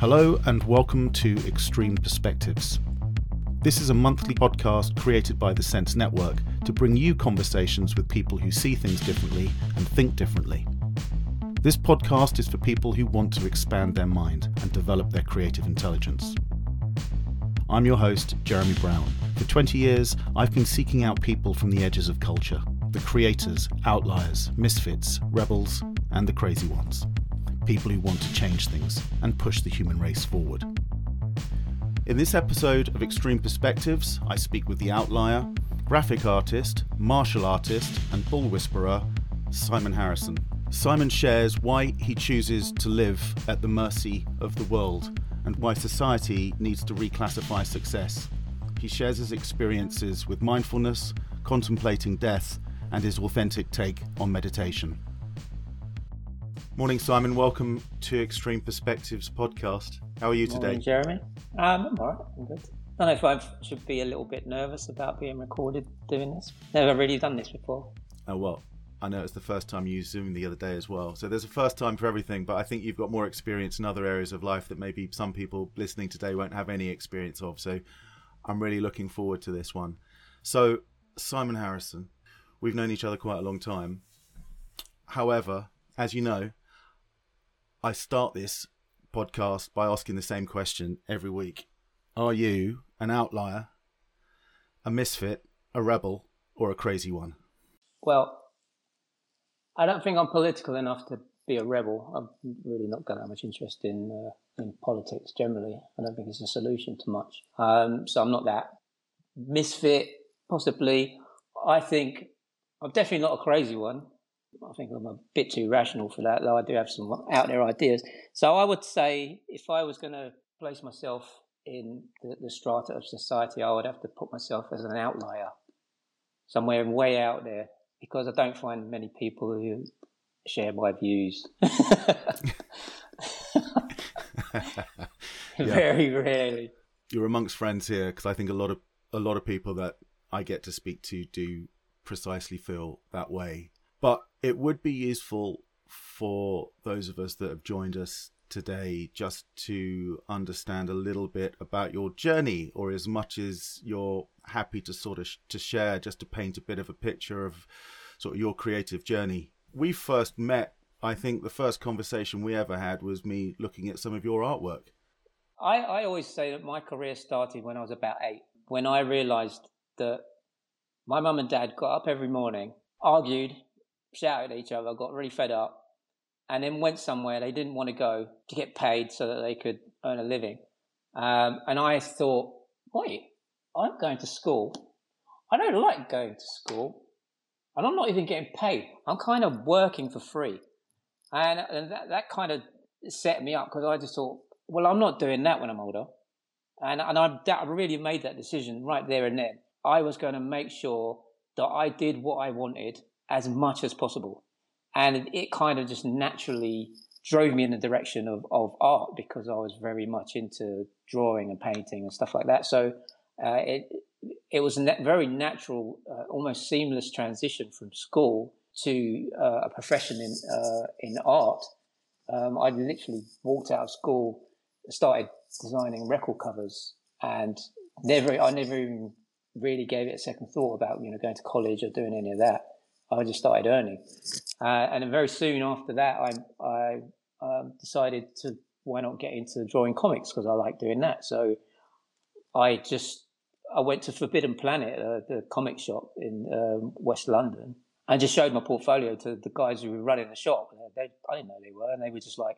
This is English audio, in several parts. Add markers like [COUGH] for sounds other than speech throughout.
Hello, and welcome to Extreme Perspectives. This is a monthly podcast created by the Sense Network to bring you conversations with people who see things differently and think differently. This podcast is for people who want to expand their mind and develop their creative intelligence. I'm your host, Jeremy Brown. For 20 years, I've been seeking out people from the edges of culture the creators, outliers, misfits, rebels, and the crazy ones. People who want to change things and push the human race forward. In this episode of Extreme Perspectives, I speak with the outlier, graphic artist, martial artist, and bull whisperer, Simon Harrison. Simon shares why he chooses to live at the mercy of the world and why society needs to reclassify success. He shares his experiences with mindfulness, contemplating death, and his authentic take on meditation. Morning, Simon. Welcome to Extreme Perspectives podcast. How are you today? Morning, Jeremy. Um, I'm all right. I'm good. I don't know if I should be a little bit nervous about being recorded doing this. Never really done this before. Oh, well, I know it's the first time you Zoomed the other day as well. So there's a first time for everything, but I think you've got more experience in other areas of life that maybe some people listening today won't have any experience of. So I'm really looking forward to this one. So, Simon Harrison, we've known each other quite a long time. However, as you know, I start this podcast by asking the same question every week Are you an outlier, a misfit, a rebel, or a crazy one? Well, I don't think I'm political enough to be a rebel. I've really not got that much interest in uh, in politics generally. I don't think it's a solution to much. Um, so I'm not that misfit. Possibly, I think I'm definitely not a crazy one. I think I'm a bit too rational for that, though I do have some out there ideas. So I would say if I was going to place myself in the, the strata of society, I would have to put myself as an outlier, somewhere way out there, because I don't find many people who share my views. [LAUGHS] Very rarely. You're amongst friends here because I think a lot of a lot of people that I get to speak to do precisely feel that way. But it would be useful for those of us that have joined us today just to understand a little bit about your journey or as much as you're happy to sort of sh- to share just to paint a bit of a picture of sort of your creative journey. We first met i think the first conversation we ever had was me looking at some of your artwork. I, I always say that my career started when i was about eight when i realized that my mum and dad got up every morning argued shouted at each other got really fed up and then went somewhere they didn't want to go to get paid so that they could earn a living. Um, and I thought, wait, I'm going to school. I don't like going to school. And I'm not even getting paid. I'm kind of working for free. And, and that, that kind of set me up because I just thought, well, I'm not doing that when I'm older. And, and I, I really made that decision right there and then. I was going to make sure that I did what I wanted as much as possible and it kind of just naturally drove me in the direction of, of art because I was very much into drawing and painting and stuff like that. So uh, it it was a very natural, uh, almost seamless transition from school to uh, a profession in uh, in art. Um, I literally walked out of school, started designing record covers, and never I never even really gave it a second thought about you know going to college or doing any of that. I just started earning. Uh, and then very soon after that, I, I um, decided to why not get into drawing comics because I like doing that. So I just I went to Forbidden Planet, uh, the comic shop in um, West London, and just showed my portfolio to the guys who were running the shop. They, I didn't know they were, and they were just like,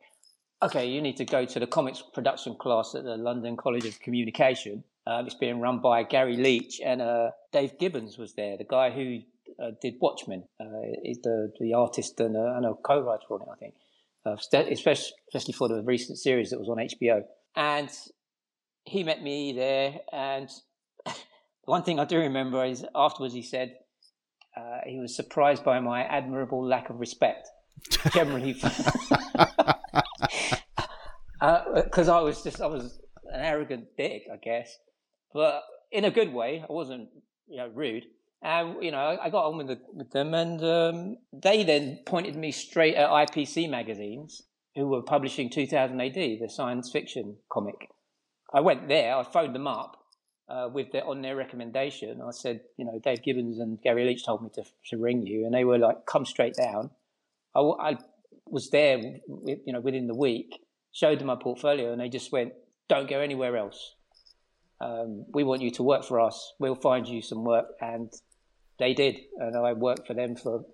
"Okay, you need to go to the comics production class at the London College of Communication. Um, it's being run by Garry Leach and uh, Dave Gibbons was there, the guy who uh, did Watchmen. Uh, the the artist and, uh, and a co-writer on it, I think, uh, especially especially for the recent series that was on HBO. And he met me there, and [LAUGHS] one thing I do remember is afterwards he said uh, he was surprised by my admirable lack of respect. [LAUGHS] Generally, because [LAUGHS] uh, I was just I was an arrogant dick, I guess, but in a good way. I wasn't you know rude. And you know, I got on with, the, with them, and um, they then pointed me straight at IPC magazines who were publishing 2000 AD, the science fiction comic. I went there, I phoned them up uh, with their, on their recommendation. I said, you know, Dave Gibbons and Garry Leach told me to, to ring you, and they were like, come straight down. I, I was there, you know, within the week, showed them my portfolio, and they just went, don't go anywhere else. Um, we want you to work for us. We'll find you some work, and they did, and I worked for them for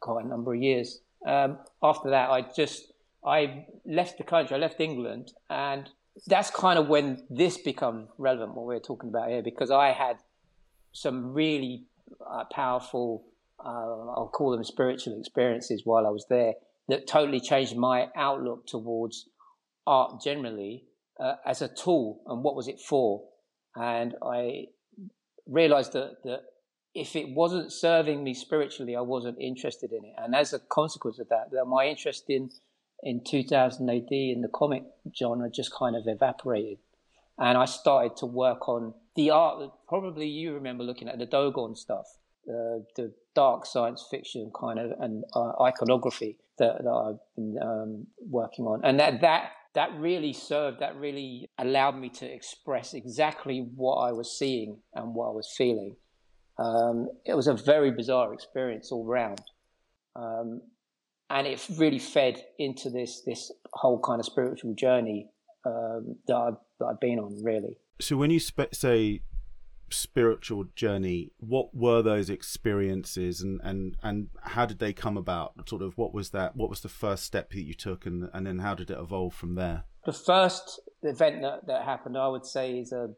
quite a number of years. Um, after that, I just I left the country. I left England, and that's kind of when this becomes relevant. What we're talking about here, because I had some really uh, powerful, uh, I'll call them spiritual experiences while I was there that totally changed my outlook towards art generally uh, as a tool and what was it for. And I realized that, that if it wasn't serving me spiritually, I wasn't interested in it. And as a consequence of that, that my interest in in 2000 AD in the comic genre just kind of evaporated. And I started to work on the art. That probably you remember looking at the Dogon stuff, uh, the dark science fiction kind of and uh, iconography that, that, I've been um, working on, and that that that really served. That really allowed me to express exactly what I was seeing and what I was feeling. Um, it was a very bizarre experience all round. Um, and it really fed into this this whole kind of spiritual journey um, that, I've, that I've been on, really. So when you spe- say spiritual journey, what were those experiences, and, and and how did they come about? Sort of, what was that? What was the first step that you took, and and then how did it evolve from there? The first event that, that happened, I would say, is a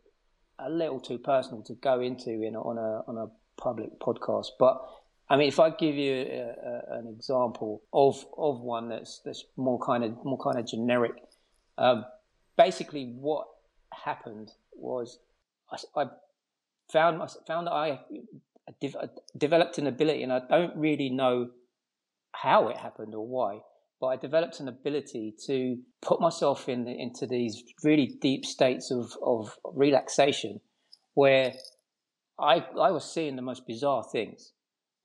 a little too personal to go into in on a on a public podcast, but I mean, if I give you a, a, an example of of one that's that's more kind of more kind of generic, um, basically what happened was I, I found found that I developed an ability, and I don't really know how it happened or why, but I developed an ability to put myself in the, into these really deep states of of relaxation, where I I was seeing the most bizarre things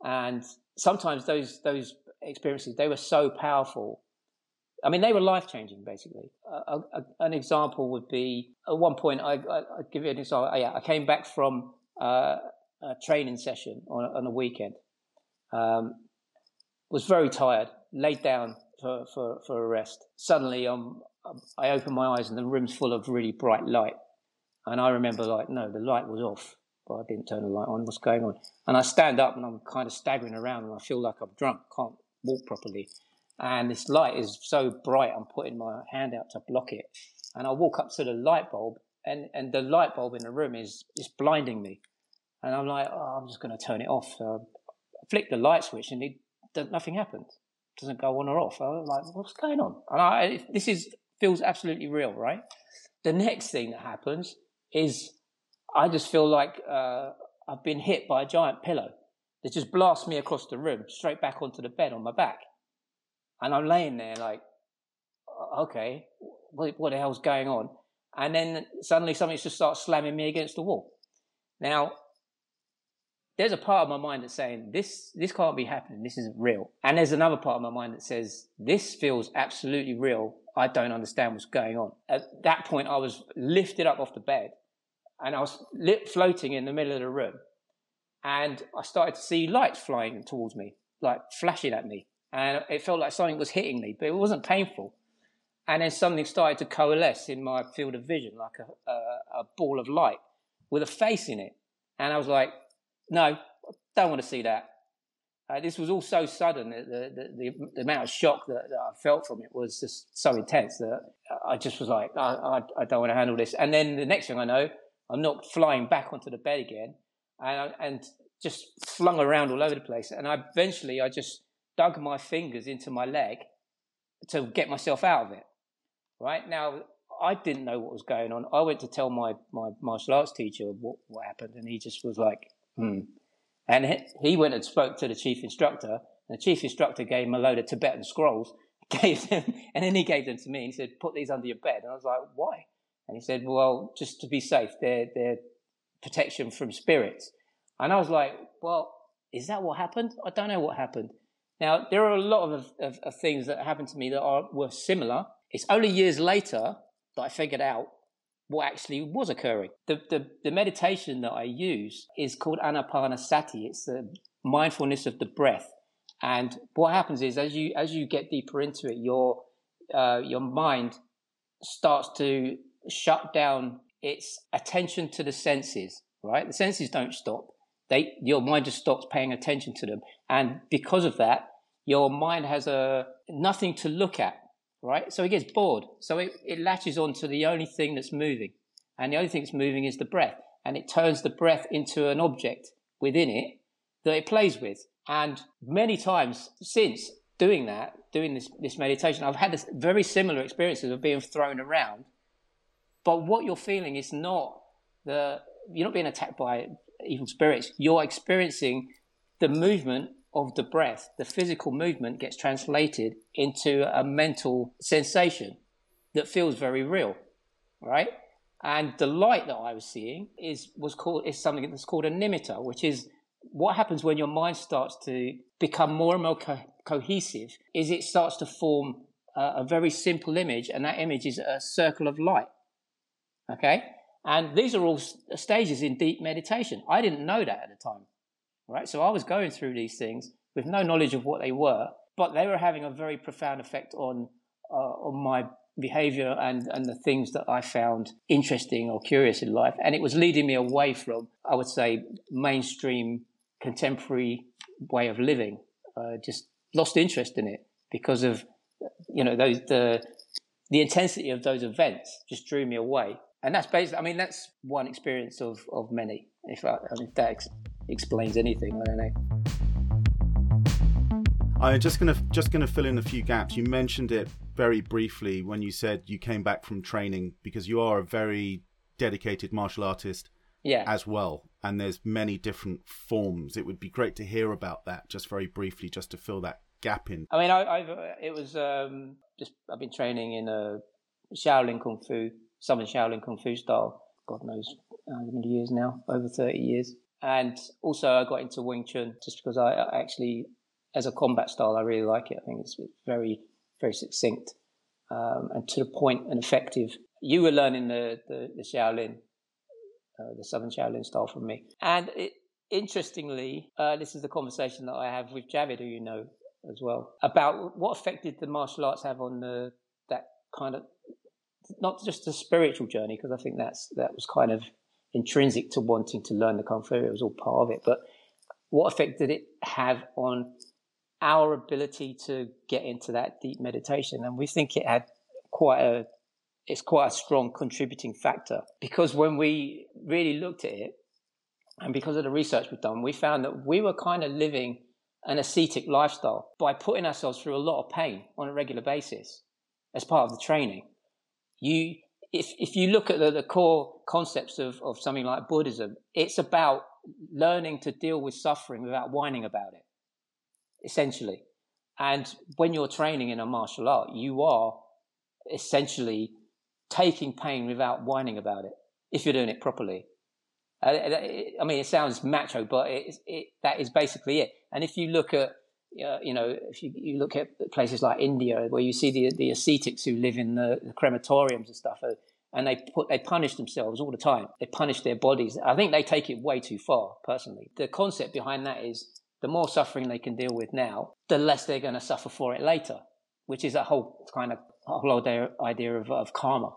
and sometimes those those experiences they were so powerful. I mean, they were life changing. Basically, a, an example would be at one point. I, I will give you an example. I, I came back from uh, a training session on, on a weekend. Um, was very tired, laid down for, for, for a rest. Suddenly, um, I opened my eyes and the room's full of really bright light. And I remember, like, no, the light was off but I didn't turn the light on. What's going on? And I stand up and I'm kind of staggering around and I feel like I'm drunk, can't walk properly. And this light is so bright, I'm putting my hand out to block it. And I walk up to the light bulb and, and the light bulb in the room is just blinding me. And I'm like, oh, I'm just going to turn it off. So I flick the light switch and it, nothing happens. Doesn't go on or off. I'm like, what's going on? And I, this is feels absolutely real, right? The next thing that happens is I just feel like uh, I've been hit by a giant pillow that just blasts me across the room, straight back onto the bed on my back. And I'm laying there like, okay, what, what the hell's going on? And then suddenly something just starts slamming me against the wall. Now, there's a part of my mind that's saying this this can't be happening. This isn't real. And there's another part of my mind that says this feels absolutely real. I don't understand what's going on. At that point, I was lifted up off the bed and I was lit, floating in the middle of the room, and I started to see lights flying towards me, like flashing at me, and it felt like something was hitting me, but it wasn't painful. And then something started to coalesce in my field of vision, like a, a, a ball of light with a face in it, and I was like, "No, don't want to see that." Uh, this was all so sudden. The, the, the, the amount of shock that, that, I felt from it was just so intense that I just was like, I, I, I, don't want to handle this. And then the next thing I know, I'm not flying back onto the bed again, and, and just flung around all over the place. And I eventually I just dug my fingers into my leg to get myself out of it. Right now, I didn't know what was going on. I went to tell my my martial arts teacher what what happened, and he just was like, "Hmm." And he went and spoke to the chief instructor. And the chief instructor gave him a load of Tibetan scrolls, [LAUGHS] gave them, and then he gave them to me. And he said, "Put these under your bed." And I was like, "Why?" And he said, well, just to be safe, they're, they're protection from spirits. And I was like, well, is that what happened? I don't know what happened. Now, there are a lot of, of, of things that happened to me that are, were similar. It's only years later that I figured out what actually was occurring. The, the, the meditation that I use is called Anapanasati. It's the mindfulness of the breath. And what happens is, as you as you get deeper into it, your uh, your mind starts to shut down its attention to the senses. Right, the senses don't stop. They your mind just stops paying attention to them, and because of that, your mind has a nothing to look at right? So it gets bored. So it, it latches on to the only thing that's moving. And the only thing that's moving is the breath. And it turns the breath into an object within it that it plays with. And many times since doing that, doing this, this meditation, I've had this very similar experiences of being thrown around. But what you're feeling is not the, you're not being attacked by evil spirits. You're experiencing the movement of the breath, the physical movement gets translated into a mental sensation that feels very real, right? And the light that I was seeing is was called is something that's called a nimitta, which is what happens when your mind starts to become more and more co- cohesive. Is it starts to form a, a very simple image, and that image is a circle of light. Okay, and these are all stages in deep meditation. I didn't know that at the time right? So I was going through these things with no knowledge of what they were, but they were having a very profound effect on uh, on my behavior and and the things that I found interesting or curious in life, and it was leading me away from, I would say, mainstream contemporary way of living. Uh, just lost interest in it because of you know those the the intensity of those events just drew me away and that's basically i mean that's one experience of of many if, I, I mean, that explains anything. I don't know. I'm just gonna just gonna fill in a few gaps. You mentioned it very briefly when you said you came back from training because you are a very dedicated martial artist yeah. as well, and there's many different forms. It would be great to hear about that just very briefly, just to fill that gap in. I mean, I, have it was um, just I've been training in a Shaolin Kung Fu, Southern Shaolin Kung Fu style. God knows how many years now, over thirty years. And also, I got into Wing Chun just because I, I actually, as a combat style, I really like it. I think it's very, very succinct um, and to the point and effective. You were learning the, the, the Shaolin, uh, the Southern Shaolin style from me. And it, interestingly, uh, this is the conversation that I have with Javid, who you know as well, about what effect did the martial arts have on the, that kind of, not just the spiritual journey, because I think that's that was kind of intrinsic to wanting to learn the kung fu. It was all part of it. But what effect did it have on our ability to get into that deep meditation? And we think it had quite a it's quite a strong contributing factor because when we really looked at it and because of the research we've done, we found that we were kind of living an ascetic lifestyle by putting ourselves through a lot of pain on a regular basis as part of the training. You if if you look at the, the core concepts of, of something like Buddhism, it's about learning to deal with suffering without whining about it, essentially. And when you're training in a martial art, you are essentially taking pain without whining about it, if you're doing it properly. Uh, I mean, it sounds macho, but it, it, that is basically it. And if you look at, you know, if you, you, look at places like India, where you see the, the ascetics who live in the, the crematoriums and stuff, uh, and they put they punish themselves all the time. They punish their bodies. I think they take it way too far, personally. The concept behind that is the more suffering they can deal with now, the less they're going to suffer for it later, which is a whole kind of whole idea of, of karma.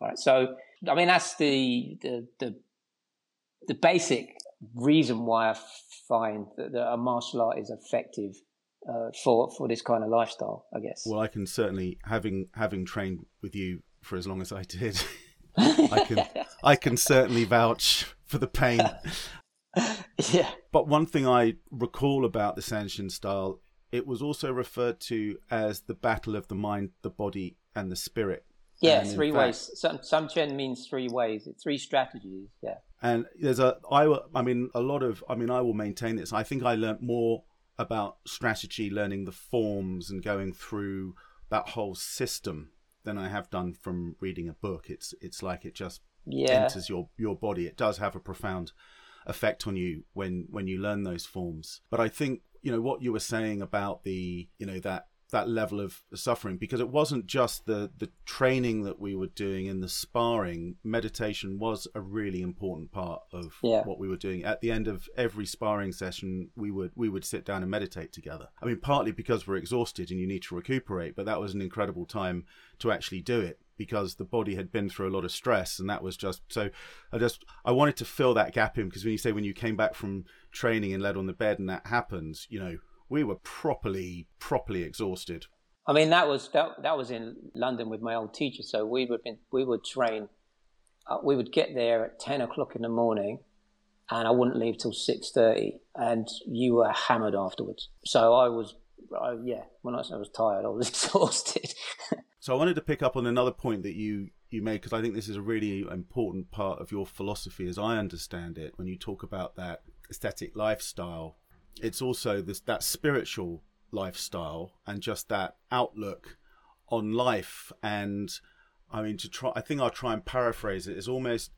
Right. So, I mean, that's the the the, the basic reason why I find that, that a martial art is effective uh, for for this kind of lifestyle. I guess. Well, I can certainly having having trained with you for as long as I did, [LAUGHS] I can I can certainly vouch for the pain. [LAUGHS] yeah. But one thing I recall about the Sanshin style, it was also referred to as the battle of the mind, the body, and the spirit. Yeah, and three fact, ways. Some Samchen means three ways, three strategies. Yeah. And there's a I I mean a lot of I mean I will maintain this. I think I learned more about strategy, learning the forms, and going through that whole system than I have done from reading a book. It's it's like it just yeah. enters your your body. It does have a profound effect on you when when you learn those forms. But I think you know what you were saying about the you know that that level of suffering because it wasn't just the the training that we were doing in the sparring. Meditation was a really important part of yeah. what we were doing. At the end of every sparring session we would we would sit down and meditate together. I mean partly because we're exhausted and you need to recuperate but that was an incredible time to actually do it because the body had been through a lot of stress and that was just so i just i wanted to fill that gap in because when you say when you came back from training and led on the bed and that happens you know we were properly, properly exhausted. I mean, that was that, that was in London with my old teacher. So we would been, we would train. Uh, we would get there at ten o'clock in the morning, and I wouldn't leave till six thirty. And you were hammered afterwards. So I was, uh, yeah. When I, I was tired, I was [LAUGHS] exhausted. so I wanted to pick up on another point that you you made because I think this is a really important part of your philosophy, as I understand it, when you talk about that ascetic lifestyle it's also this that spiritual lifestyle and just that outlook on life. And i mean to try i think i'll try and paraphrase it. It's almost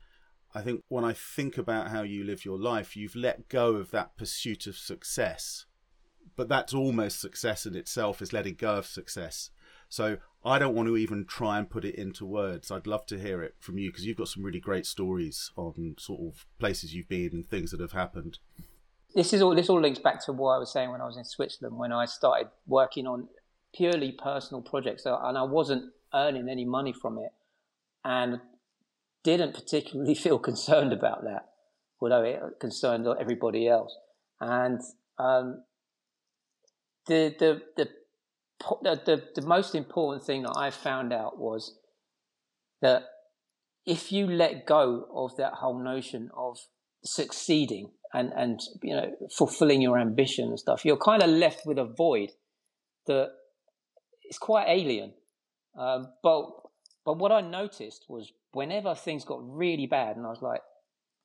i think when i think about how you live your life you've let go of that pursuit of success. But that's almost success in itself is letting go of success. So i don't want to even try and put it into words. I'd love to hear it from you because you've got some really great stories on sort of places you've been and things that have happened this is all this all links back to what I was saying when I was in Switzerland when I started working on purely personal projects and I wasn't earning any money from it and didn't particularly [LAUGHS] feel concerned about that although it concerned everybody else. And um, the, the the the the most important thing that I found out was that if you let go of that whole notion of succeeding and and you know fulfilling your ambition and stuff, you're kind of left with a void that is quite alien. Um, but but what I noticed was whenever things got really bad, and I was like,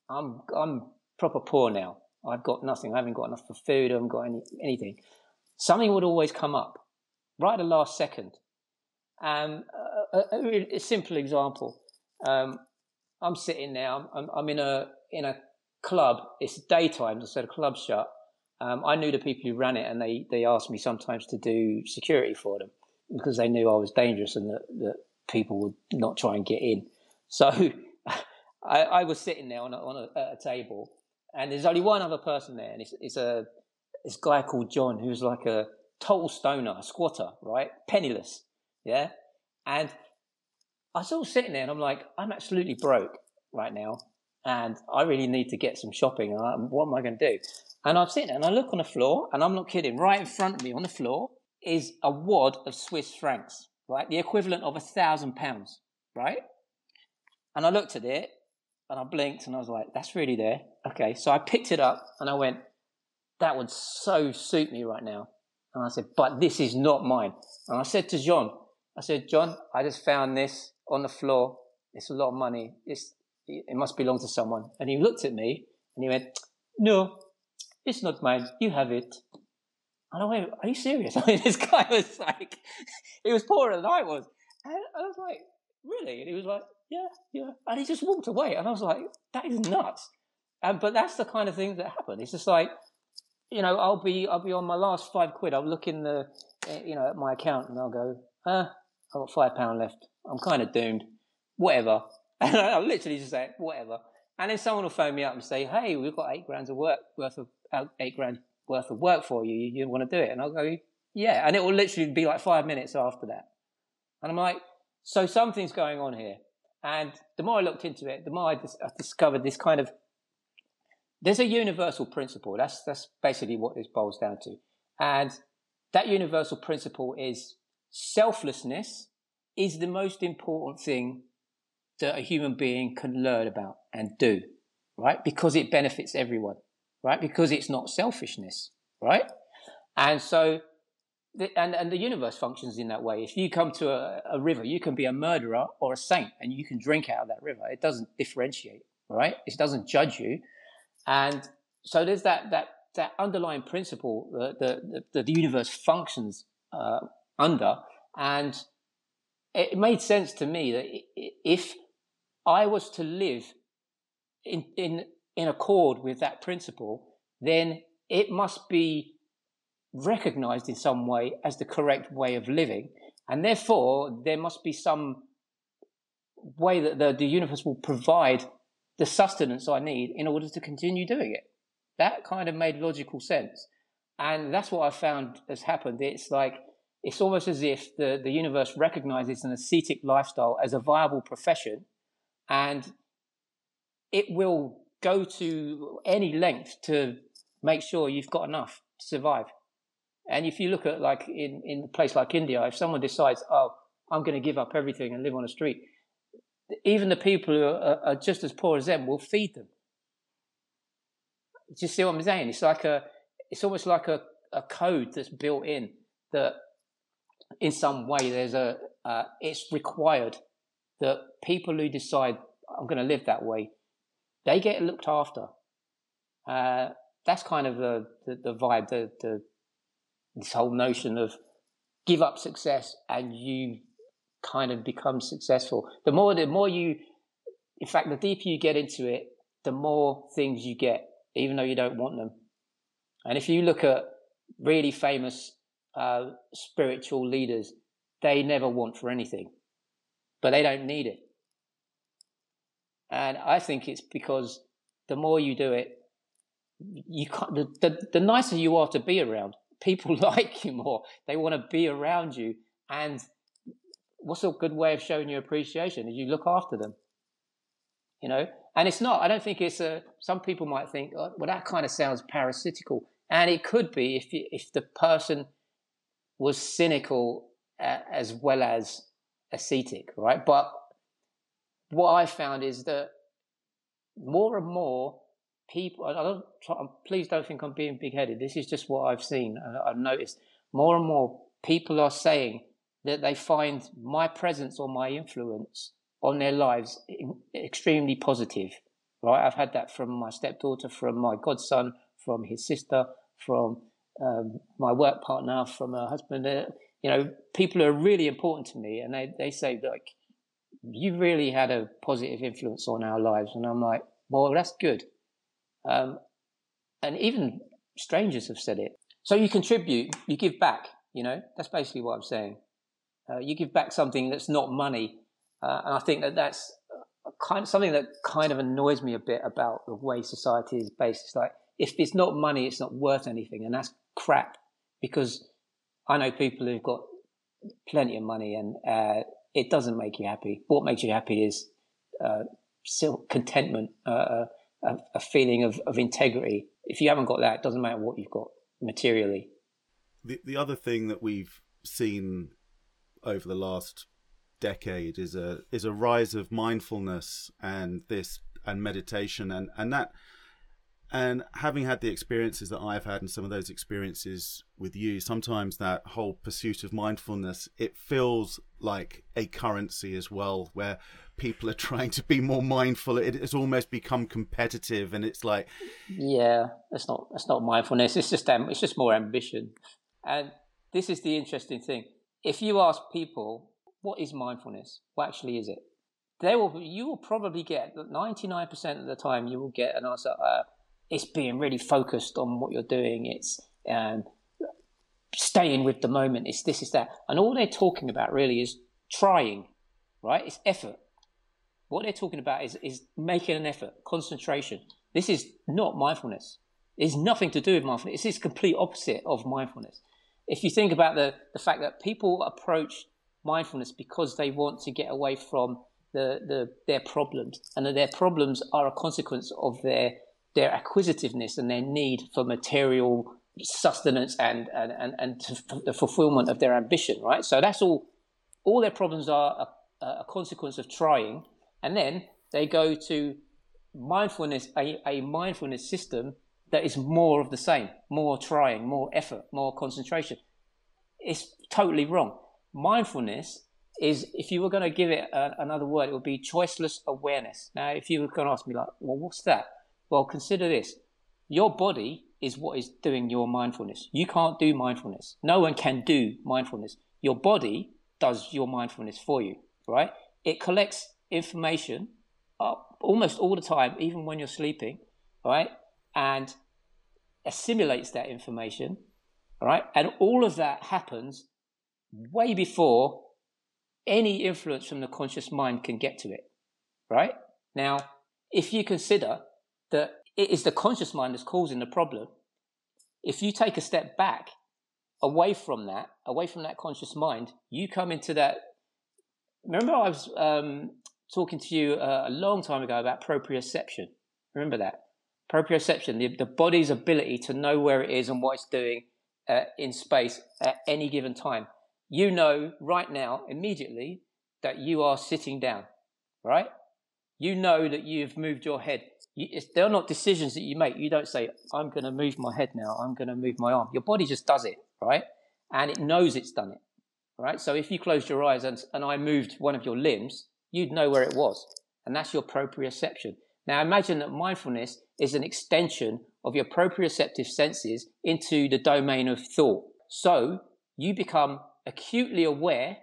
I'm I'm proper poor now. I've got nothing. I haven't got enough for food. I haven't got any, anything. Something would always come up right at the last second. Um, a, a, a simple example. Um, I'm sitting now. I'm, I'm in a in a club, it's daytime, so the club's shut. Um, I knew the people who ran it, and they, they asked me sometimes to do security for them because they knew I was dangerous and that, that people would not try and get in. So [LAUGHS] I, I was sitting there on a, on a, a, table, and there's only one other person there, and it's, it's a this guy called John who's like a total stoner, a squatter, right, penniless, yeah. And I was all sitting there, and I'm like, I'm absolutely broke right now and I really need to get some shopping. What am I going to do? And I'm sitting there and I look on the floor, and I'm not kidding. Right in front of me on the floor is a wad of Swiss francs, right? The equivalent of a thousand pounds, right? And I looked at it and I blinked and I was like, that's really there. Okay. So I picked it up and I went, that would so suit me right now. And I said, but this is not mine. And I said to John, I said, John, I just found this on the floor. It's a lot of money. It's it must belong to someone. And he looked at me and he went, no, it's not mine. You have it. And I went, are you serious? [LAUGHS] I mean, this guy was like, he was poorer than I was. And I was like, really? And he was like, yeah, yeah. And he just walked away. And I was like, that is nuts. And, but that's the kind of thing that happen. It's just like, you know, I'll be, I'll be on my last five quid. I'll look in the, eh, you know, at my account and I'll go, ah, I've got five pound left. I'm kind of doomed. Whatever. [LAUGHS] And I'll literally just say, whatever. And then someone will phone me up and say, hey, we've got eight grand of work worth of uh, eight grand worth of work for you. You, you want to do it? And I'll go, yeah. And it will literally be like five minutes after that. And I'm like, so something's going on here. And the more I looked into it, the more I, dis- I discovered this kind of there's a universal principle. That's that's basically what this boils down to. And that universal principle is selflessness is the most important thing that a human being can learn about and do, right? Because it benefits everyone, right? Because it's not selfishness, right? And so, the, and, and the universe functions in that way. If you come to a, a river, you can be a murderer or a saint and you can drink out of that river. It doesn't differentiate, right? It doesn't judge you. And so there's that, that, that underlying principle that the, the, the universe functions uh, under. And it made sense to me that if I was to live in, in, in accord with that principle, then it must be recognized in some way as the correct way of living. And therefore, there must be some way that the, the universe will provide the sustenance I need in order to continue doing it. That kind of made logical sense. And that's what I found has happened. It's like, it's almost as if the, the universe recognizes an ascetic lifestyle as a viable profession and it will go to any length to make sure you've got enough to survive. And if you look at like in, in a place like India, if someone decides, oh, I'm going to give up everything and live on the street, even the people who are, are just as poor as them will feed them. Do you see what I'm saying? It's like a, it's almost like a, a code that's built in that in some way there's a, uh, it's required that people who decide I'm going to live that way, they get looked after. Uh, that's kind of the, the, the vibe, the, the, this whole notion of give up success and you kind of become successful. The more, the more you, in fact, the deeper you get into it, the more things you get, even though you don't want them. And if you look at really famous uh, spiritual leaders, they never want for anything, but they don't need it. And I think it's because the more you do it, you can't, the, the, the nicer you are to be around. [LAUGHS] People [LAUGHS] like you more. They want to be around you. And what's a good way of showing your appreciation is you look after them. You know, and it's not. I don't think it's a. Some people might think, oh, well, that kind of sounds parasitical, and it could be if you, if the person was cynical uh, as well as ascetic, right? But what I found is that more and more people, I don't please don't think I'm being big headed. This is just what I've seen. I've noticed more and more people are saying that they find my presence or my influence on their lives extremely positive. Right? I've had that from my stepdaughter, from my godson, from his sister, from um, my work partner, from her husband. Uh, you know, people are really important to me, and they, they say like, you really had a positive influence on our lives. And I'm like, well, that's good. Um, and even strangers have said it. So you contribute, you give back, you know, that's basically what I'm saying. Uh, you give back something that's not money. Uh, and I think that that's kind of something that kind of annoys me a bit about the way society is based. It's like, if it's not money, it's not worth anything. And that's crap because I know people who've got plenty of money and uh, it doesn't make you happy. What makes you happy is uh, contentment, uh, uh, a, a, feeling of, of integrity. If you haven't got that, it doesn't matter what you've got materially. The the other thing that we've seen over the last decade is a is a rise of mindfulness and this and meditation and and that and having had the experiences that I've had and some of those experiences with you, sometimes that whole pursuit of mindfulness, it feels like a currency as well, where people are [LAUGHS] trying to be more mindful. It has almost become competitive, and it's like, yeah, it's not it's not mindfulness. It's just it's just more ambition. And this is the interesting thing. If you ask people, what is mindfulness? What actually is it? They will. You will probably get ninety nine percent of the time. You will get an answer. Uh, it's being really focused on what you're doing. It's um, staying with the moment. It's this, is that. And all they're talking about really is trying, right? It's effort. What they're talking about is, is making an effort, concentration. This is not mindfulness. It's nothing to do with mindfulness. It's complete opposite of mindfulness. If you think about the, the fact that people approach mindfulness because they want to get away from the, the, their problems and that their problems are a consequence of their their acquisitiveness and their need for material sustenance and and and, and the fulfillment of their ambition right? So that's all all their problems are a, a consequence of trying. And then they go to mindfulness a, a mindfulness system that is more of the same more trying more effort more concentration. It's totally wrong. Mindfulness is if you were going to give it a, another word it would be choiceless awareness. Now if you were going to ask me like well what's that well, consider this. Your body is what is doing your mindfulness. You can't do mindfulness. No one can do mindfulness. Your body does your mindfulness for you, right? It collects information almost all the time, even when you're sleeping, right? And assimilates that information right? And all of that happens way before any influence from the conscious mind can get to it. Right. Now, if you consider that it is the conscious mind that's causing the problem, if you take a step back away from that, away from that conscious mind, you come into that. Remember, I was um, talking to you uh, a long time ago about proprioception. Remember that? Proprioception, the, the body's ability to know where it is and what it's doing uh, in space at any given time. You know right now, immediately, that you are sitting down, right? You know that you've moved your head. You, they're not decisions that you make. You don't say, I'm going to move my head now. I'm going to move my arm. Your body just does it, right? And it knows it's done it, right? So if you closed your eyes and, and I moved one of your limbs, you'd know where it was. And that's your proprioception. Now imagine that mindfulness is an extension of your proprioceptive senses into the domain of thought. So you become acutely aware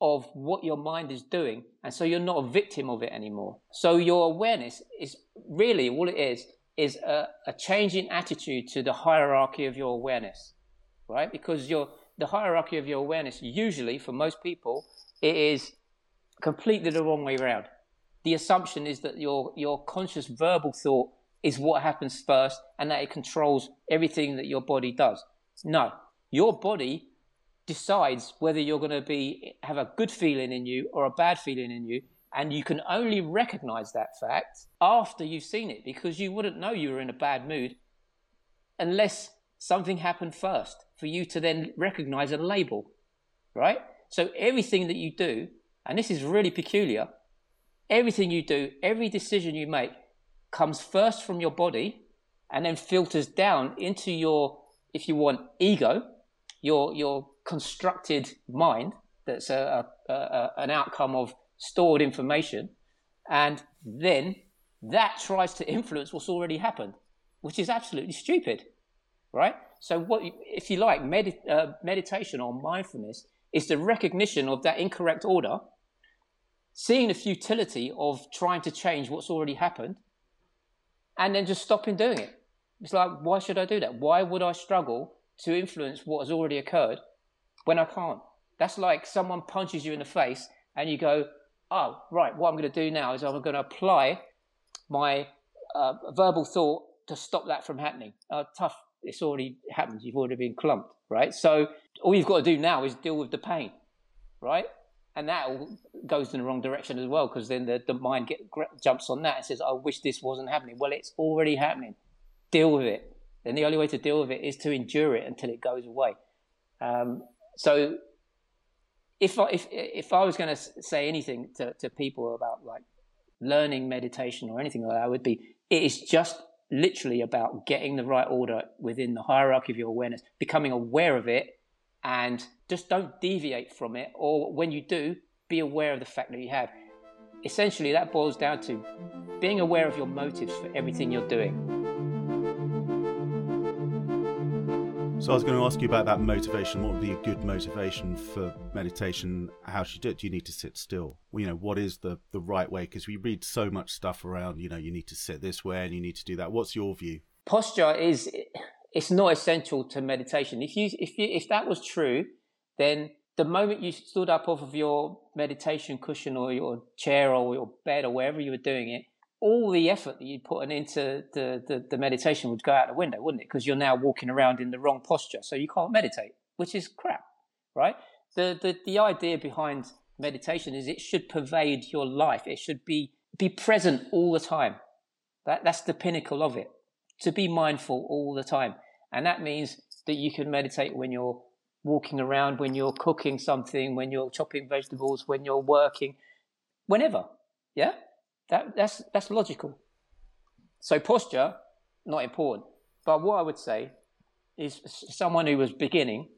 of what your mind is doing. And so you're not a victim of it anymore. So your awareness is really all it is, is a, a change in attitude to the hierarchy of your awareness, right? Because your, the hierarchy of your awareness, usually for most people, it is completely the wrong way around. The assumption is that your, your conscious verbal thought is what happens first and that it controls everything that your body does. No, your body decides whether you're going to be have a good feeling in you or a bad feeling in you and you can only recognize that fact after you've seen it because you wouldn't know you were in a bad mood unless something happened first for you to then recognize and label right? So everything that you do and this is really peculiar everything you do every decision you make comes first from your body and then filters down into your if you want ego your your constructed mind that's a, a, a, an outcome of stored information, and then that tries to influence what's already happened, which is absolutely stupid, right? So, what if you like med- uh, meditation or mindfulness is the recognition of that incorrect order, seeing the futility of trying to change what's already happened, and then just stopping doing it. It's like, why should I do that? Why would I struggle to influence what has already occurred when I can't. That's like someone punches you in the face and you go, oh, right, what I'm going to do now is I'm going to apply my uh, verbal thought to stop that from happening. Uh, tough, it's already happened. You've already been clumped, right? So all you've got to do now is deal with the pain, right? And that goes in the wrong direction as well because then the, the mind get, jumps on that and says, I wish this wasn't happening. Well, it's already happening. Deal with it. Then the only way to deal with it is to endure it until it goes away. Um, so if I, if if I was going to say anything to, to people about like learning meditation or anything like that, would be it is just literally about getting the right order within the hierarchy of your awareness, becoming aware of it, and just don't deviate from it. Or when you do, be aware of the fact that you have. Essentially, that boils down to being aware of your motives for everything you're doing. So I was going to ask you about that motivation. What would be a good motivation for meditation? How should you do it? Do you need to sit still? You know, what is the the right way? Because we read so much stuff around. You know, you need to sit this way and you need to do that. What's your view? Posture is it's not essential to meditation. If you if you if that was true, then the moment you stood up off of your meditation cushion or your chair or your bed or wherever you were doing it, all the effort that you put into the, the, the meditation would go out the window, wouldn't it? Because you're now walking around in the wrong posture, so you can't meditate, which is crap, right? The, the, the idea behind meditation is it should pervade your life. It should be, be present all the time. That, that's the pinnacle of it. To be mindful all the time. And that means that you can meditate when you're walking around, when you're cooking something, when you're chopping vegetables, when you're working, whenever. Yeah? That, that's, that's logical. So posture, not important. But what I would say is someone who was beginning,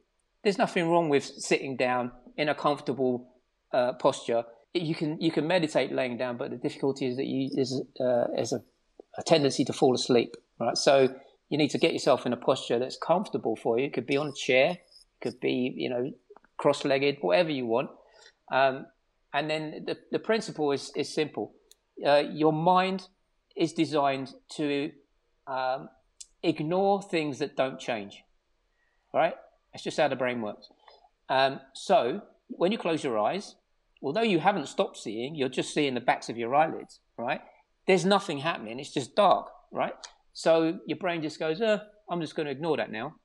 there's nothing wrong with sitting down in a comfortable uh, posture. You can you can meditate laying down, but the difficulty is that you is uh, is a, a, tendency to fall asleep, right? So you need to get yourself in a posture that's comfortable for you. It could be on a chair, it could be you know cross-legged, whatever you want. Um, and then the, the principle is, is simple uh, your mind is designed to um, ignore things that don't change, right? That's just how the brain works. Um, so when you close your eyes, although you haven't stopped seeing, you're just seeing the backs of your eyelids, right? There's nothing happening. It's just dark, right? So your brain just goes, uh, I'm just going to ignore that now.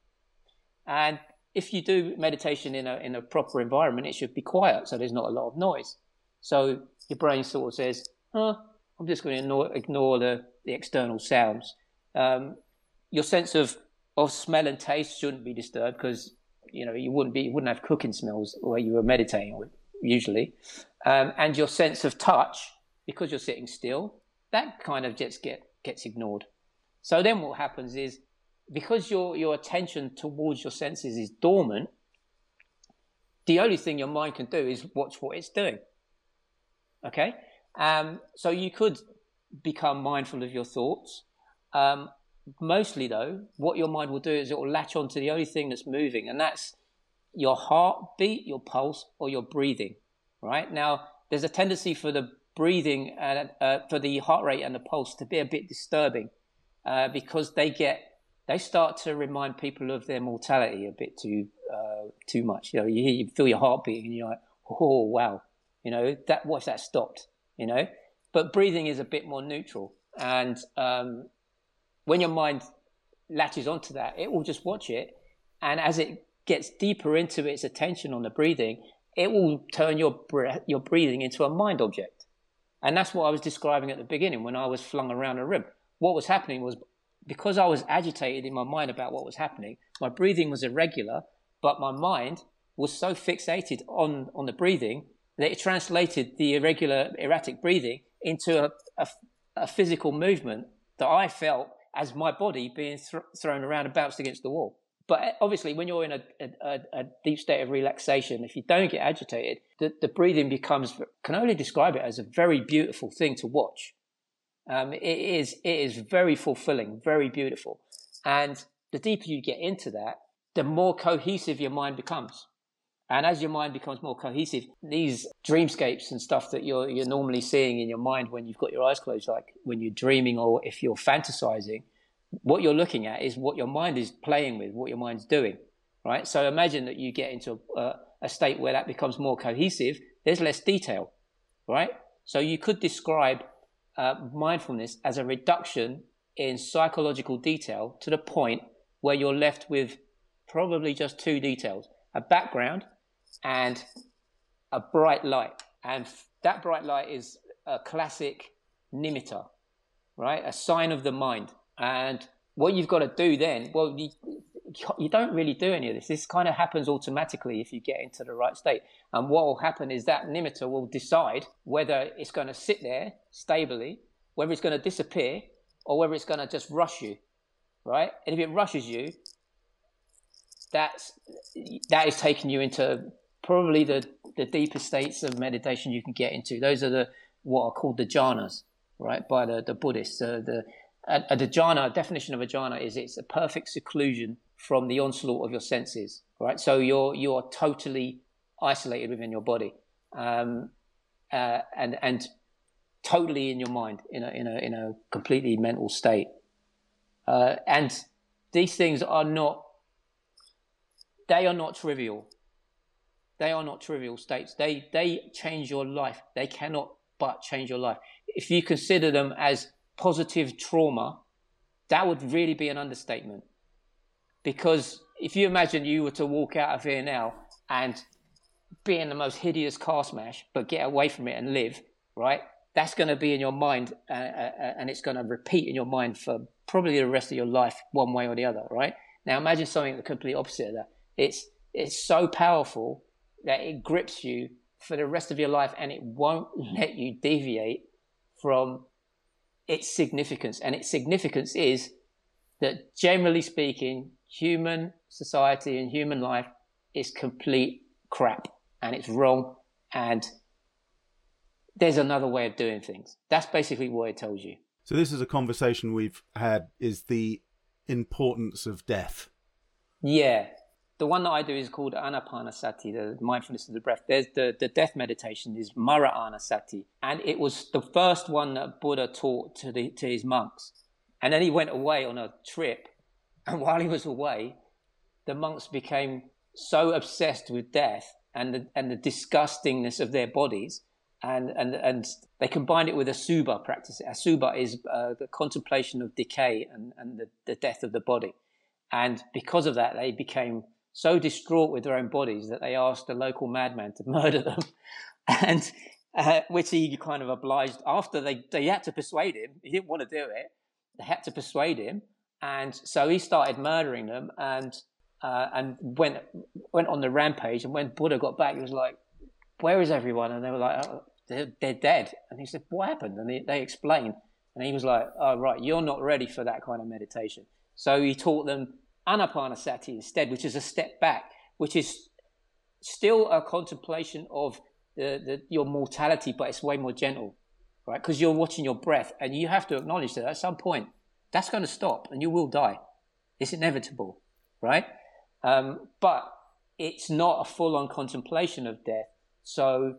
And if you do meditation in a, in a proper environment, it should be quiet. So there's not a lot of noise. So your brain sort of says, oh, I'm just going to ignore, ignore the, the external sounds. Um, your sense of, of smell and taste shouldn't be disturbed because you know you wouldn't be you wouldn't have cooking smells where you were meditating usually, um, and your sense of touch because you're sitting still that kind of just get gets ignored. So then what happens is because your your attention towards your senses is dormant, the only thing your mind can do is watch what it's doing. Okay, um, so you could become mindful of your thoughts. Um, mostly, though, what your mind will do is it will latch on to the only thing that's moving, and that's your heartbeat, your pulse, or your breathing. Right now, there's a tendency for the breathing and uh, for the heart rate and the pulse to be a bit disturbing uh, because they get they start to remind people of their mortality a bit too uh, too much. You know, you, you feel your heart beating, and you're like, oh wow, you know that what's that stopped? You know, but breathing is a bit more neutral, and um, when your mind latches onto that, it will just watch it, and as it gets deeper into its attention on the breathing, it will turn your breath, your breathing into a mind object, and that's what I was describing at the beginning when I was flung around a room. What was happening was because I was agitated in my mind about what was happening, my breathing was irregular, but my mind was so fixated on, on the breathing that it translated the irregular, erratic breathing into a, a, a physical movement that I felt as my body being th- thrown around and bounced against the wall. But uh, obviously, when you're in a, a, a, deep state of relaxation, if you don't get agitated, the, the breathing becomes, can only describe it as a very beautiful thing to watch. Um, it is, it is very fulfilling, very beautiful. And the deeper you get into that, the more cohesive your mind becomes. And as your mind becomes more cohesive, these dreamscapes and stuff that you're, you're normally seeing in your mind when you've got your eyes closed, like when you're dreaming or if you're fantasizing, what you're looking at is what your mind is playing with, what your mind's doing, right? So imagine that you get into a, a state where that becomes more cohesive. There's less detail, right? So you could describe uh, mindfulness as a reduction in psychological detail to the point where you're left with probably just two details a background and a bright light. And that bright light is a classic nimitta, right? A sign of the mind. And what you've got to do then, well, you, you don't really do any of this. This kind of happens automatically if you get into the right state. And what will happen is that nimitta will decide whether it's going to sit there stably, whether it's going to disappear, or whether it's going to just rush you, right? And if it rushes you, that's that is taking you into probably the the deepest states of meditation you can get into. Those are the what are called the jhanas, right? By the the Buddhists. Uh, the a, a jhana definition of a jhana is it's a perfect seclusion from the onslaught of your senses, right? So you're you're totally isolated within your body, um, uh, and and totally in your mind in a in a in a completely mental state, uh, and these things are not they are not trivial. They are not trivial states. They they change your life. They cannot but change your life. If you consider them as positive trauma, that would really be an understatement. Because if you imagine you were to walk out of here now and be in the most hideous car smash, but get away from it and live, right? That's going to be in your mind, uh, uh, and it's going to repeat in your mind for probably the rest of your life, one way or the other, right? Now imagine something the complete opposite of that. It's it's so powerful that it grips you for the rest of your life, and it won't [LAUGHS] let you deviate from its significance. And its significance is that, generally speaking, human society and human life is complete crap, and it's wrong, and there's another way of doing things. That's basically what it tells you. So this is a conversation we've had is the importance of death. Yeah, the one that I do is called Anapanasati, the mindfulness of the breath. There's the, the death meditation is Maranasati. And it was the first one that Buddha taught to, the, to his monks. And then he went away on a trip. [LAUGHS] And while he was away, the monks became so obsessed with death and the, and the disgustingness of their bodies and and and they combined it with asubha practice. Asubha is uh, the contemplation of decay and and the, the death of the body, and because of that, they became so distraught with their own bodies that they asked a local madman to [LAUGHS] murder them, and uh, which he kind of obliged. After they they had to persuade him, he didn't want to do it. They had to persuade him, and so he started murdering them and. Uh, and went went on the rampage. And when Buddha got back, he was like, "Where is everyone?" And they were like, oh, they're, they're dead. And he said, what happened? And they, they explained. And he was like, oh, right, you're not ready for that kind of meditation. So he taught them anapanasati instead, which is a step back, which is still a contemplation of the, the, your mortality, but it's way more gentle, right? Because you're watching your breath and you have to acknowledge that at some point that's going to stop and you will die. It's inevitable, right? Um, but it's not a full on contemplation of death. So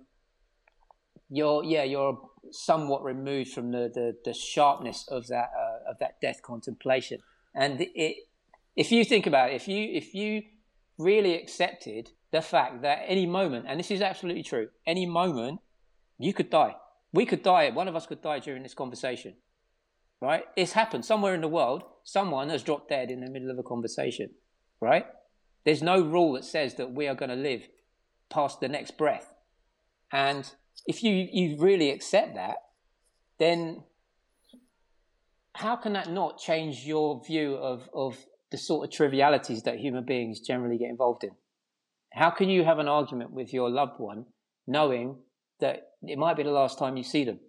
you're yeah you're somewhat removed from the the, the sharpness of that uh, of that death contemplation and it if you think about it if you if you really accepted the fact that any moment and this is absolutely true any moment you could die. We could die one of us could die during this conversation right? It's happened somewhere in the world. Someone has dropped dead in the middle of a conversation right? There's no rule that says that we are going to live past the next breath. And if you, you really accept that, then how can that not change your view of, of the sort of trivialities that human beings generally get involved in? How can you have an argument with your loved one knowing that it might be the last time you see them?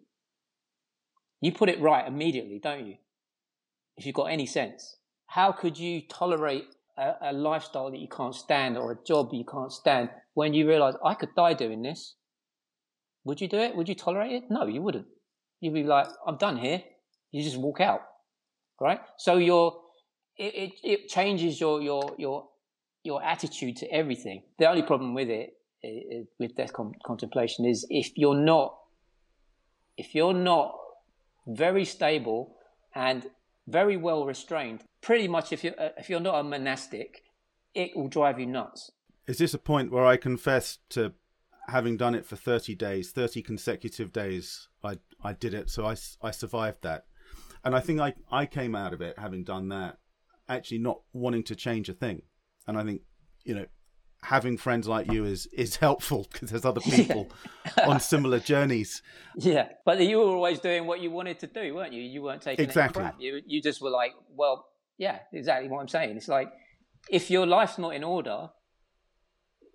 You put it right immediately, don't you? If you've got any sense. How could you tolerate a, a lifestyle that you can't stand or a job you can't stand when you realize I could die doing this? Would you do it? Would you tolerate it? No, you wouldn't. You'd be like, I'm done here. You just walk out, right? So your it, it, it changes your your your your attitude to everything. The only problem with it, it with death contemplation is if you're not if you're not very stable and very well restrained, pretty much if you uh, if you're not a monastic, it will drive you nuts. Is this a point where I confess to having done it for 30 days, 30 consecutive days, I, I did it. So I, I survived that. And I think I, I came out of it having done that, actually not wanting to change a thing. And I think, you know, having friends like you is is [LAUGHS] helpful because there's other people on similar journeys. Yeah, but you were always doing what you wanted to do, weren't you? You weren't taking exactly. crap. You you just were like, well, yeah, exactly what I'm saying. It's like if your life's not in order,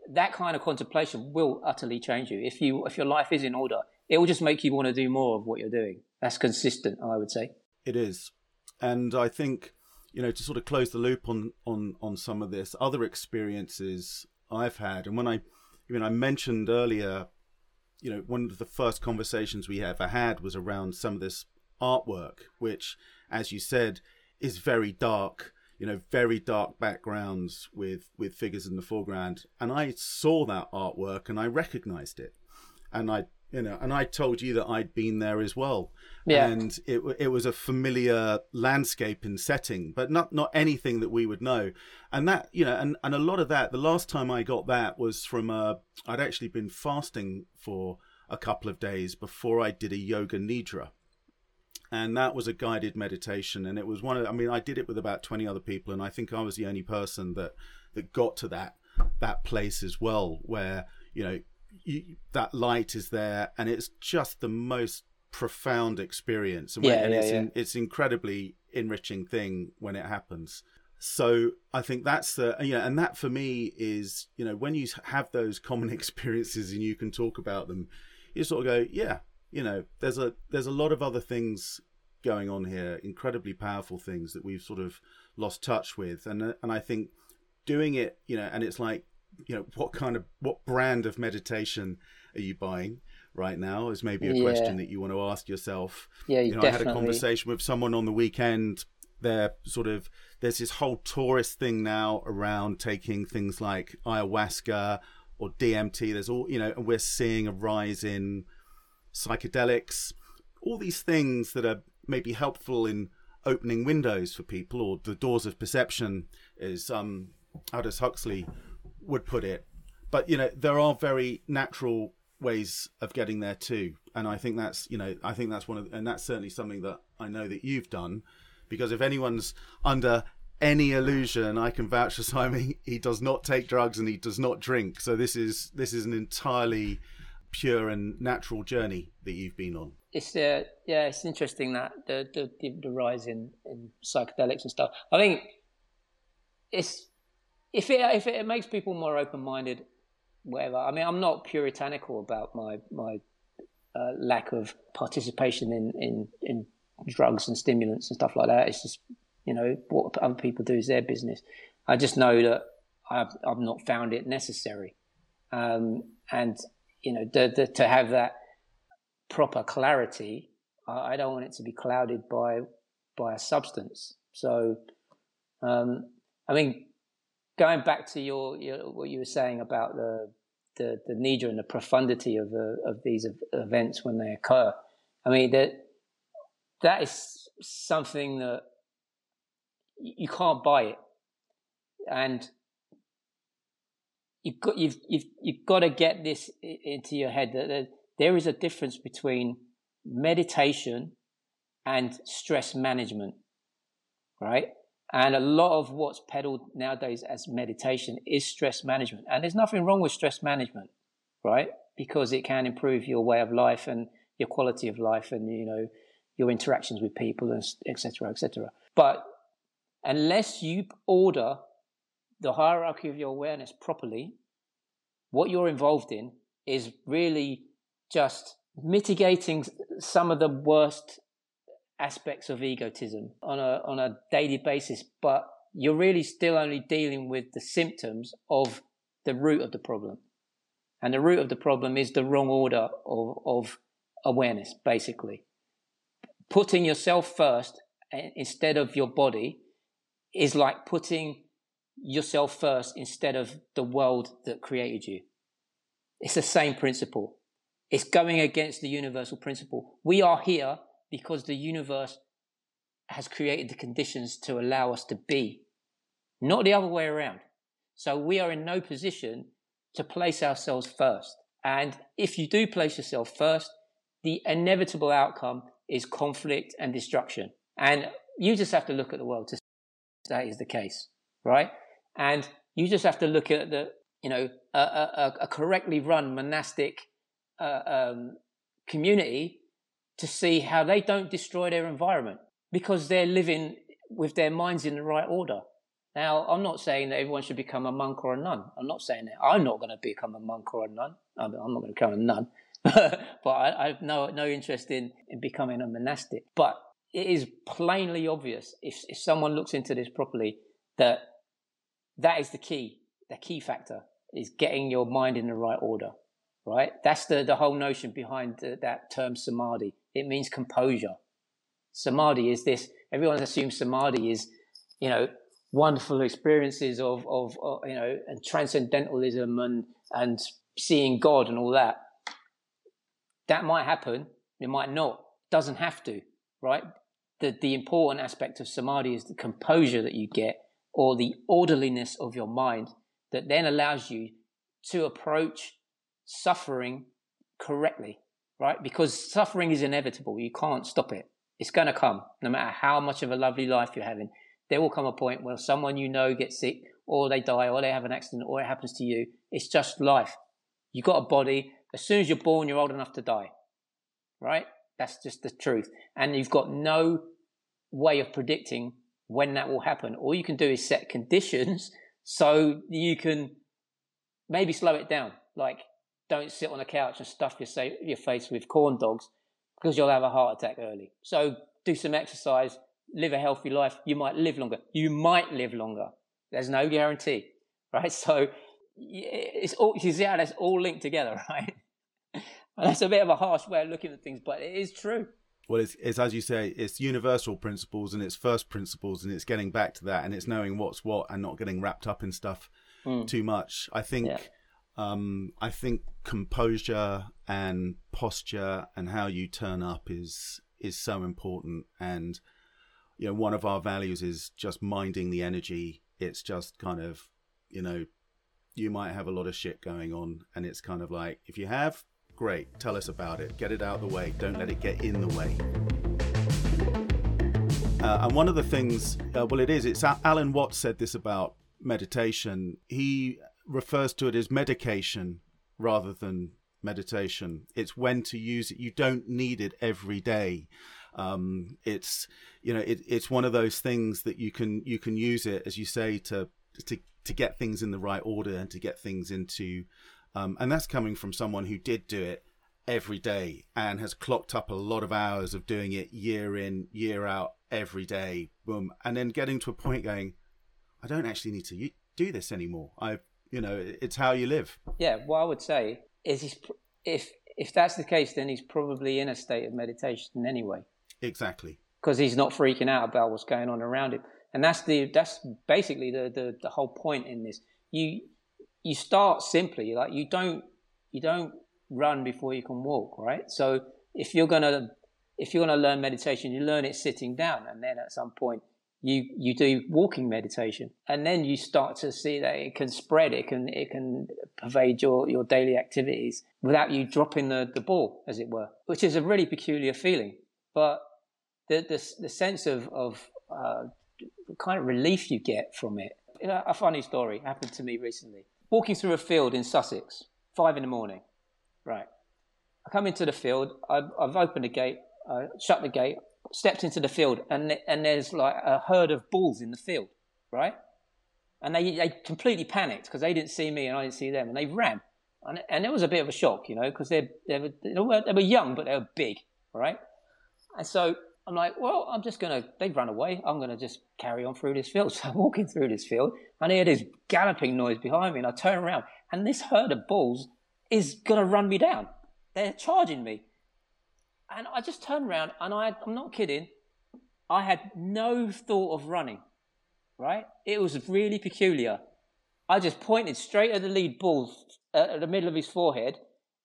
that kind of contemplation will utterly change you. If you if your life is in order, it will just make you want to do more of what you're doing. That's consistent, I would say. It is, and I think you know to sort of close the loop on on on some of this other experiences I've had, and when I, I mean, I mentioned earlier, you know, one of the first conversations we ever had was around some of this artwork, which, as you said, is very dark you know very dark backgrounds with with figures in the foreground. And i saw that artwork and i recognized it. And i you know and i told you that i'd been there as well. Yeah. and it it was a familiar landscape and setting but not not anything that we would know. And that you know and and a lot of that the last time i got that was from uh i'd actually been fasting for a couple of days before i did a yoga nidra. And that was a guided meditation and it was one of i mean i did it with about 20 other people and i think i was the only person that that got to that that place as well where you know you, that light is there and it's just the most profound experience. And, yeah, and yeah, it's, yeah. In, it's incredibly enriching thing when it happens. So i think that's the you know and that for me is you know when you have those common [LAUGHS] experiences and you can talk about them you sort of go yeah you know, there's a there's a lot of other things going on here, incredibly powerful things that we've sort of lost touch with, and uh, and I think doing it, you know, and it's like, you know, what kind of what brand of meditation are you buying? right now is maybe a yeah. question that you want to ask yourself. Yeah, you know, definitely. I had a conversation with someone on the weekend. They're sort of there's this whole tourist thing now around taking things like ayahuasca or DMT. There's all you know, and we're seeing a rise in psychedelics, all these things that are maybe helpful in opening windows for people or the doors of perception, as um, Aldous Huxley would put it. But you know, there are very natural ways of getting there too, and I think that's you know, I think that's one of, and that's certainly something that I know that you've done, because if anyone's under any illusion, I can vouch for Simon. [LAUGHS] He does not take drugs and he does not drink. So this is this is an entirely pure and natural journey that you've been on. It's uh, yeah, it's interesting that the the, the rise in, in psychedelics and stuff. I think it's if it if it makes people more open minded, whatever. I mean, I'm not puritanical about my my uh, lack of participation in, in in drugs and stimulants and stuff like that. It's just you know what other people do is their business. I just know that I've I've not found it necessary, um, and you know the, the, to have that proper clarity. I, I, don't want it to be clouded by by a substance. So, um, I mean, going back to your, your, what you were saying about the the, the and the profundity of the, of these events when they occur. I mean that that is something that you can't buy it, and you've got you've you've you've got to get this into your head that there is a difference between meditation and stress management, right? And a lot of what's peddled nowadays as meditation is stress management. And there's nothing wrong with stress management, right? Because it can improve your way of life and your quality of life and, you know, your interactions with people and etc. etc. But unless you order the hierarchy of your awareness properly, what you're involved in is really just mitigating some of the worst aspects of egotism on a on a daily basis, but you're really still only dealing with the symptoms of the root of the problem. And the root of the problem is the wrong order of, of awareness, basically. Putting yourself first instead of your body is like putting yourself first instead of the world that created you. It's the same principle. It's going against the universal principle. We are here because the universe has created the conditions to allow us to be, not the other way around. So we are in no position to place ourselves first. And if you do place yourself first, the inevitable outcome is conflict and destruction. And you just have to look at the world to see that is the case, right? And you just have to look at the, you know, a, a, a correctly run monastic uh, um, community to see how they don't destroy their environment because they're living with their minds in the right order. Now, I'm not saying that everyone should become a monk or a nun. I'm not saying that. I'm not going to become a monk or a nun. I'm, not going to become a nun. [LAUGHS] but I, I, have no, no interest in, in becoming a monastic. But it is plainly obvious if, if someone looks into this properly that that is the key. The key factor is getting your mind in the right order, right? That's the, the whole notion behind the, that term samadhi. It means composure. Samadhi is this. Everyone assumes samadhi is, you know, wonderful experiences of, of, of you know, and transcendentalism and, and seeing God and all that. That might happen. It might not. Doesn't have to, right? The, the important aspect of samadhi is the composure that you get or the orderliness of your mind that then allows you to approach suffering correctly right? Because suffering is inevitable. You can't stop it. It's going to come, no matter how much of a lovely life you're having. There will come a point where someone you know gets sick, or they die, or they have an accident, or it happens to you. It's just life. You've got a body. As soon as you're born, you're old enough to die, right? That's just the truth. And you've got no way of predicting when that will happen. All you can do is set conditions [LAUGHS] so you can maybe slow it down. Like don't sit on a couch and stuff your, your face with corn dogs because you'll have a heart attack early. So do some exercise, live a healthy life. You might live longer. You might live longer. There's no guarantee, [LAUGHS] right? So it's all, you see how that's all linked together, [LAUGHS] right? and that's a bit of a harsh way of looking at things, but it is true. Well, it's, it's as you say, it's universal principles and it's first principles, and it's getting back to that, and it's knowing what's what, and not getting wrapped up in stuff mm. too much. I think yeah. Um, I think composure and posture and how you turn up is is so important. And you know, one of our values is just minding the energy. It's just kind of you know you might have a lot of shit going on. And it's kind of like, if you have, great, tell us about it. Get it out of the way. Don't let it get in the way. Uh, and one of the things, uh, well, it is, it's Alan Watts said this about meditation. He refers to it as medication rather than meditation. It's when to use it. You don't need it every day. Um, it's you know it, it's one of those things that you can you can use it as you say to to to get things in the right order and to get things into um, and that's coming from someone who did do it every day and has clocked up a lot of hours of doing it year in year out every day boom and then getting to a point going i don't actually need to do this anymore i you know it's how you live. Yeah what i would say is he's, if if that's the case then he's probably in a state of meditation anyway. Exactly. Because he's not freaking out about what's going on around him. And that's the that's basically the, the the whole point in this. You you start simply like you don't you don't run before you can walk right? So if you're gonna if you're gonna learn meditation you learn it sitting down and then at some point you you do walking meditation and then you start to see that it can spread it can it can pervade your your daily activities without you dropping the the ball as it were which is a really peculiar feeling but the the, the sense of of uh, kind of relief you get from it you know, a funny story happened to me recently walking through a field in Sussex, five in the morning. Right. I come into the field. I've, I've opened the gate, uh, shut the gate, stepped into the field, and and there's like a herd of bulls in the field. Right. And they they completely panicked because they didn't see me and I didn't see them, and they ran. And, and it was a bit of a shock, you know, because they they were they were young but they were big, right? And so I'm like, well, I'm just to, they've run away. I'm to just carry on through this field. [LAUGHS] So I'm walking through this field and I hear this galloping noise behind me and I turn around and this herd of bulls is to run me down. They're charging me. And I just turned around and I, I'm not kidding. I had no thought of running, right? It was really peculiar. I just pointed straight at the lead bull uh, at the middle of his forehead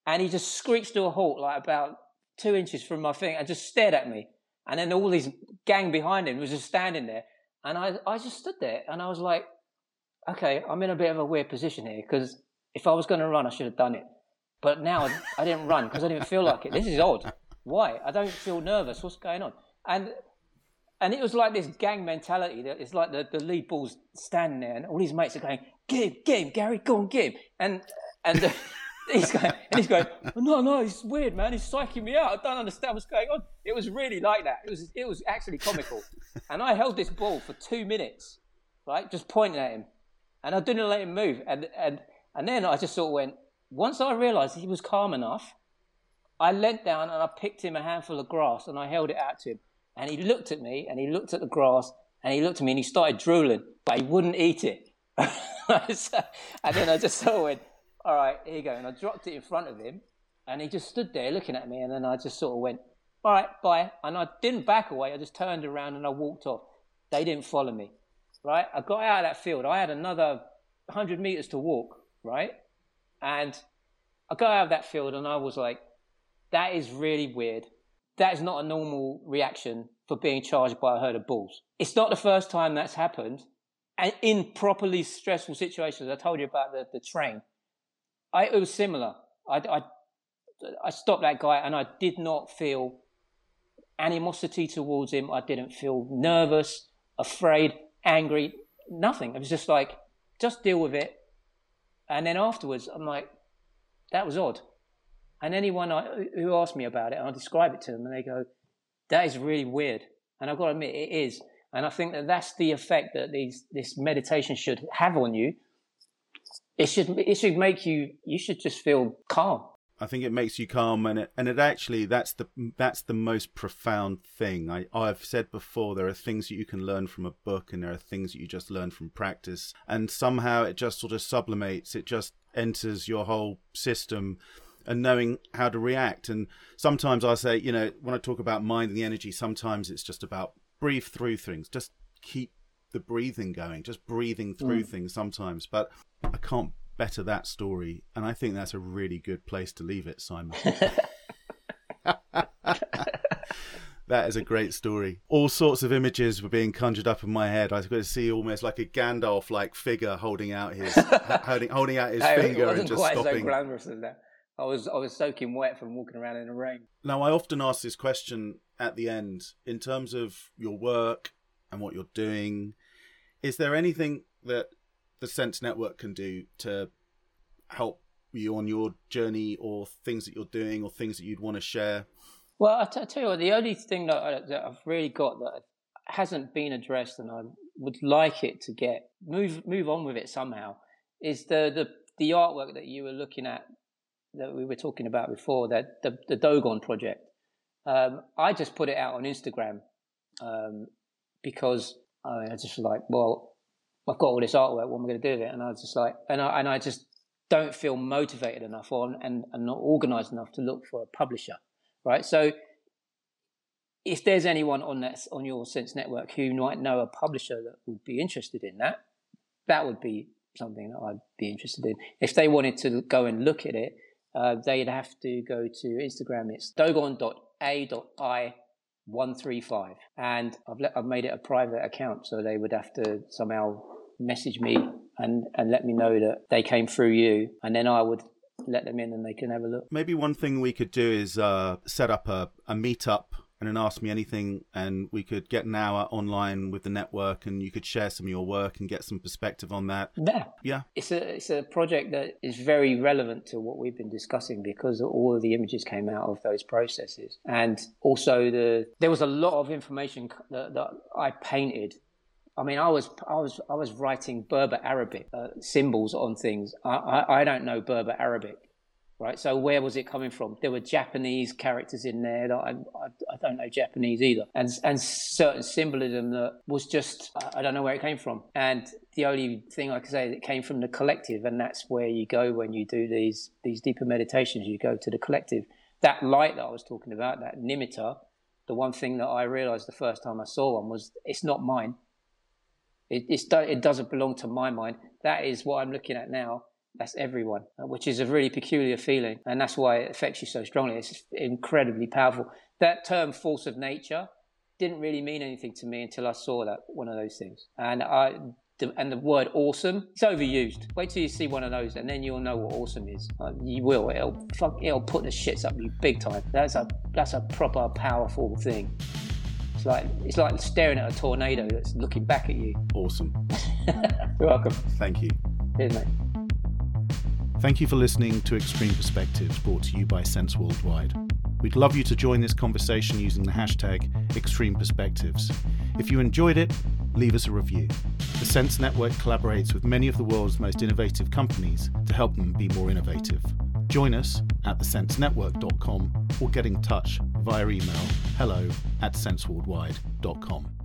and he just screeched to a halt like about two inches from my thing and just stared at me. And then all these gang behind him was just standing there. And I, I just stood there and I was like, okay, I'm in a bit of a weird position here because if I was going to run, I should have done it. But now I didn't run because I didn't feel like it. This is odd. Why? I don't feel nervous. What's going on? And and it was like this gang mentality that it's like the, the lead ball's standing there and all his mates are going, get him, get him, Gary, go on, get him. And, and, [LAUGHS] he's going, and he's going, no, no, it's weird, man. He's psyching me out. I don't understand what's going on. It was really like that. It was, it was actually comical. [LAUGHS] and I held this ball for two minutes, right, just pointing at him, and I didn't let him move. And and and then I just sort of went. Once I realised he was calm enough, I leant down and I picked him a handful of grass and I held it out to him. And he looked at me and he looked at the grass and he looked at me and he started drooling, but he wouldn't eat it. [LAUGHS] and then I just sort of went, all right, here you go. And I dropped it in front of him, and he just stood there looking at me, and then I just sort of went, all right, bye. And I didn't back away. I just turned around and I walked off. They didn't follow me, right? I got out of that field. I had another 100 meters to walk, right? And I got out of that field and I was like, that is really weird. That is not a normal reaction for being charged by a herd of bulls. It's not the first time that's happened. And in properly stressful situations, I told you about the, the train. I, it was similar. I, I, I stopped that guy and I did not feel animosity towards him. I didn't feel nervous, afraid, angry, nothing. It was just like, just deal with it. And then afterwards, I'm like, that was odd. And anyone I, who asks me about it, I describe it to them and they go, that is really weird. And I've got to admit, it is. And I think that that's the effect that these, this meditation should have on you it should it should make you you should just feel calm. I think it makes you calm, and it and it actually that's the that's the most profound thing. I I've said before there are things that you can learn from a book, and there are things that you just learn from practice, and somehow it just sort of sublimates. It just enters your whole system, and knowing how to react. And sometimes I say, you know, when I talk about mind and the energy, sometimes it's just about breathe through things. Just keep the breathing going, just breathing through mm. things sometimes. But I can't better that story, and I think that's a really good place to leave it, Simon. [LAUGHS] That is a great story. All sorts of images were being conjured up in my head. I was going to see almost like a Gandalf-like figure holding out his [LAUGHS] holding, holding out his [LAUGHS] finger and just stopping. so glamorous as that. I was I was soaking wet from walking around in the rain. Now, I often ask this question at the end in terms of your work and what you're doing. Is there anything that the Sense Network can do to help you on your journey or things that you're doing or things that you'd want to share? Well, I t- I tell you what, the only thing that, I, that I've really got that hasn't been addressed, and I would like it to get move move on with it somehow, is the the, the artwork that you were looking at that we were talking about before, that the the Dogon project. Um, I just put it out on Instagram um, because I, mean, I just like, well, I've got all this artwork. What am I going to do with it? And I was just like, and I and I just don't feel motivated enough or and, and not organized enough to look for a publisher right? So if there's anyone on that on your Sense network who might know a publisher that would be interested in that, that would be something that I'd be interested in. If they wanted to go and look at it, uh, they'd have to go to Instagram. It's dogon.a.i135, and I've let, I've made it a private account, so they would have to somehow message me and and let me know that they came through you, and then I would let them in and they can have a look. Maybe one thing we could do is uh, set up a, a meetup and then ask me anything, and we could get an hour online with the network, and you could share some of your work and get some perspective on that. Yeah, Yeah, it's a it's a project that is very relevant to what we've been discussing because all of the images came out of those processes, and also the there was a lot of information that, that I painted. I mean, I was I was I was writing Berber Arabic uh, symbols on things. I, I I don't know Berber Arabic, right? So where was it coming from? There were Japanese characters in there that I, I, I don't know Japanese either, and and certain symbolism that was just I don't know where it came from. And the only thing I can say is it came from the collective, and that's where you go when you do these these deeper meditations. You go to the collective. That light that I was talking about, that nimitta, the one thing that I realized the first time I saw one was it's not mine. It, it doesn't belong to my mind. That is what I'm looking at now that's everyone, which is a really peculiar feeling. And that's why it affects you so strongly. It's incredibly powerful. That term force of nature didn't really mean anything to me until I saw that one of those things. And I, and the word awesome, it's overused. Wait till you see one of those and then you'll know what awesome is. Uh, you will. It'll, fuck, it'll put the shits up you big time. That's a, that's a proper powerful thing. It's like, it's like staring at a tornado that's looking back at you. awesome. [LAUGHS] You're welcome. Thank you. Cheers, mate. Thank you for listening to Extreme Perspectives brought to you by Sense Worldwide. We'd love you to join this conversation using the hashtag Extreme Perspectives. If you enjoyed it, leave us a review. The Sense Network collaborates with many of the world's most innovative companies to help them be more innovative. Join us at thesensenetwork.com or get in touch via email hello at senseworldwide.com.